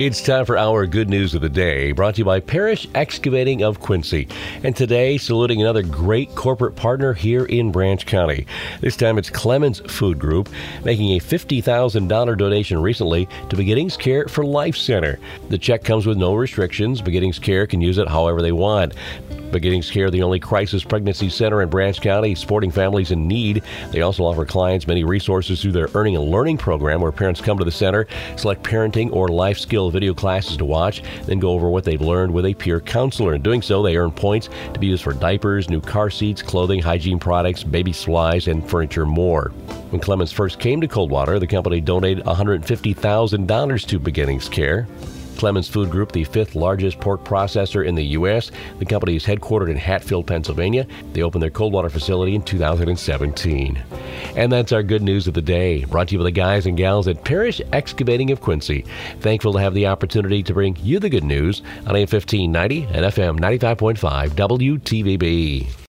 It's time for our good news of the day, brought to you by Parish Excavating of Quincy. And today, saluting another great corporate partner here in Branch County. This time it's Clemens Food Group, making a $50,000 donation recently to Beginnings Care for Life Center. The check comes with no restrictions. Beginnings Care can use it however they want. Beginnings Care, the only crisis pregnancy center in Branch County, supporting families in need. They also offer clients many resources through their Earning and Learning program, where parents come to the center, select parenting or life skill video classes to watch, then go over what they've learned with a peer counselor. In doing so, they earn points to be used for diapers, new car seats, clothing, hygiene products, baby supplies, and furniture more. When Clemens first came to Coldwater, the company donated $150,000 to Beginnings Care. Clemens Food Group, the fifth largest pork processor in the U.S. The company is headquartered in Hatfield, Pennsylvania. They opened their Coldwater facility in 2017. And that's our good news of the day, brought to you by the guys and gals at Parish Excavating of Quincy. Thankful to have the opportunity to bring you the good news on AM 1590 and FM 95.5 WTVB.